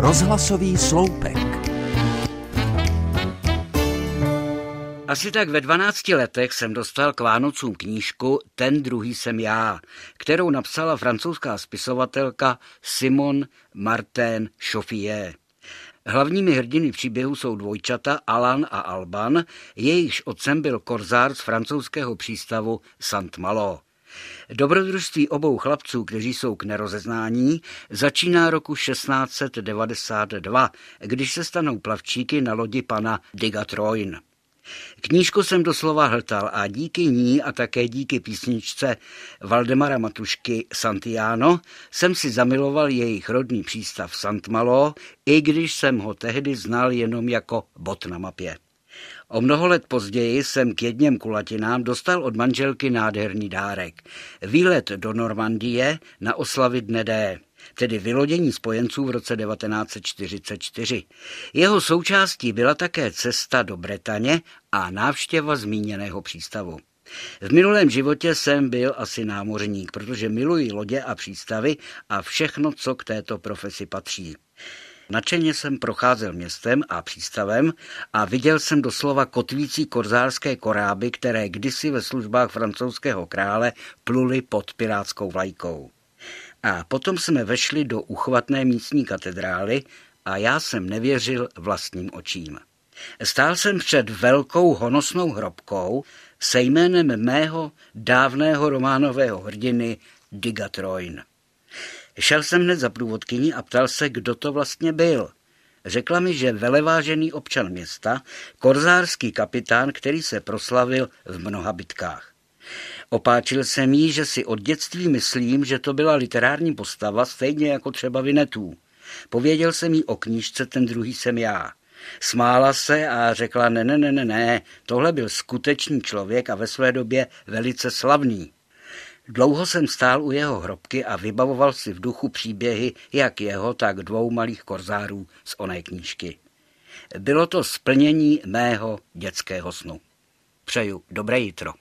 Rozhlasový sloupek. Asi tak ve 12 letech jsem dostal k Vánocům knížku Ten druhý jsem já, kterou napsala francouzská spisovatelka Simon Martin Chauffier. Hlavními hrdiny příběhu jsou dvojčata Alan a Alban, jejichž otcem byl korzár z francouzského přístavu Saint-Malo. Dobrodružství obou chlapců, kteří jsou k nerozeznání, začíná roku 1692, když se stanou plavčíky na lodi pana Digatroin. Knížku jsem doslova hltal a díky ní a také díky písničce Valdemara Matušky Santiano jsem si zamiloval jejich rodný přístav Santmalo, i když jsem ho tehdy znal jenom jako bot na mapě. O mnoho let později jsem k jedněm kulatinám dostal od manželky nádherný dárek. Výlet do Normandie na oslavy dne D tedy vylodění spojenců v roce 1944. Jeho součástí byla také cesta do Bretaně a návštěva zmíněného přístavu. V minulém životě jsem byl asi námořník, protože miluji lodě a přístavy a všechno, co k této profesi patří. Načeně jsem procházel městem a přístavem a viděl jsem doslova kotvící korzárské koráby, které kdysi ve službách francouzského krále pluly pod pirátskou vlajkou. A potom jsme vešli do uchvatné místní katedrály a já jsem nevěřil vlastním očím. Stál jsem před velkou honosnou hrobkou se jménem mého dávného románového hrdiny Digatroin. Šel jsem hned za průvodkyní a ptal se, kdo to vlastně byl. Řekla mi, že velevážený občan města, korzárský kapitán, který se proslavil v mnoha bitkách. Opáčil jsem jí, že si od dětství myslím, že to byla literární postava, stejně jako třeba Vinetů. Pověděl jsem jí o knížce, ten druhý jsem já. Smála se a řekla, ne, ne, ne, ne, ne, tohle byl skutečný člověk a ve své době velice slavný. Dlouho jsem stál u jeho hrobky a vybavoval si v duchu příběhy jak jeho, tak dvou malých korzárů z oné knížky. Bylo to splnění mého dětského snu. Přeju dobré jitro.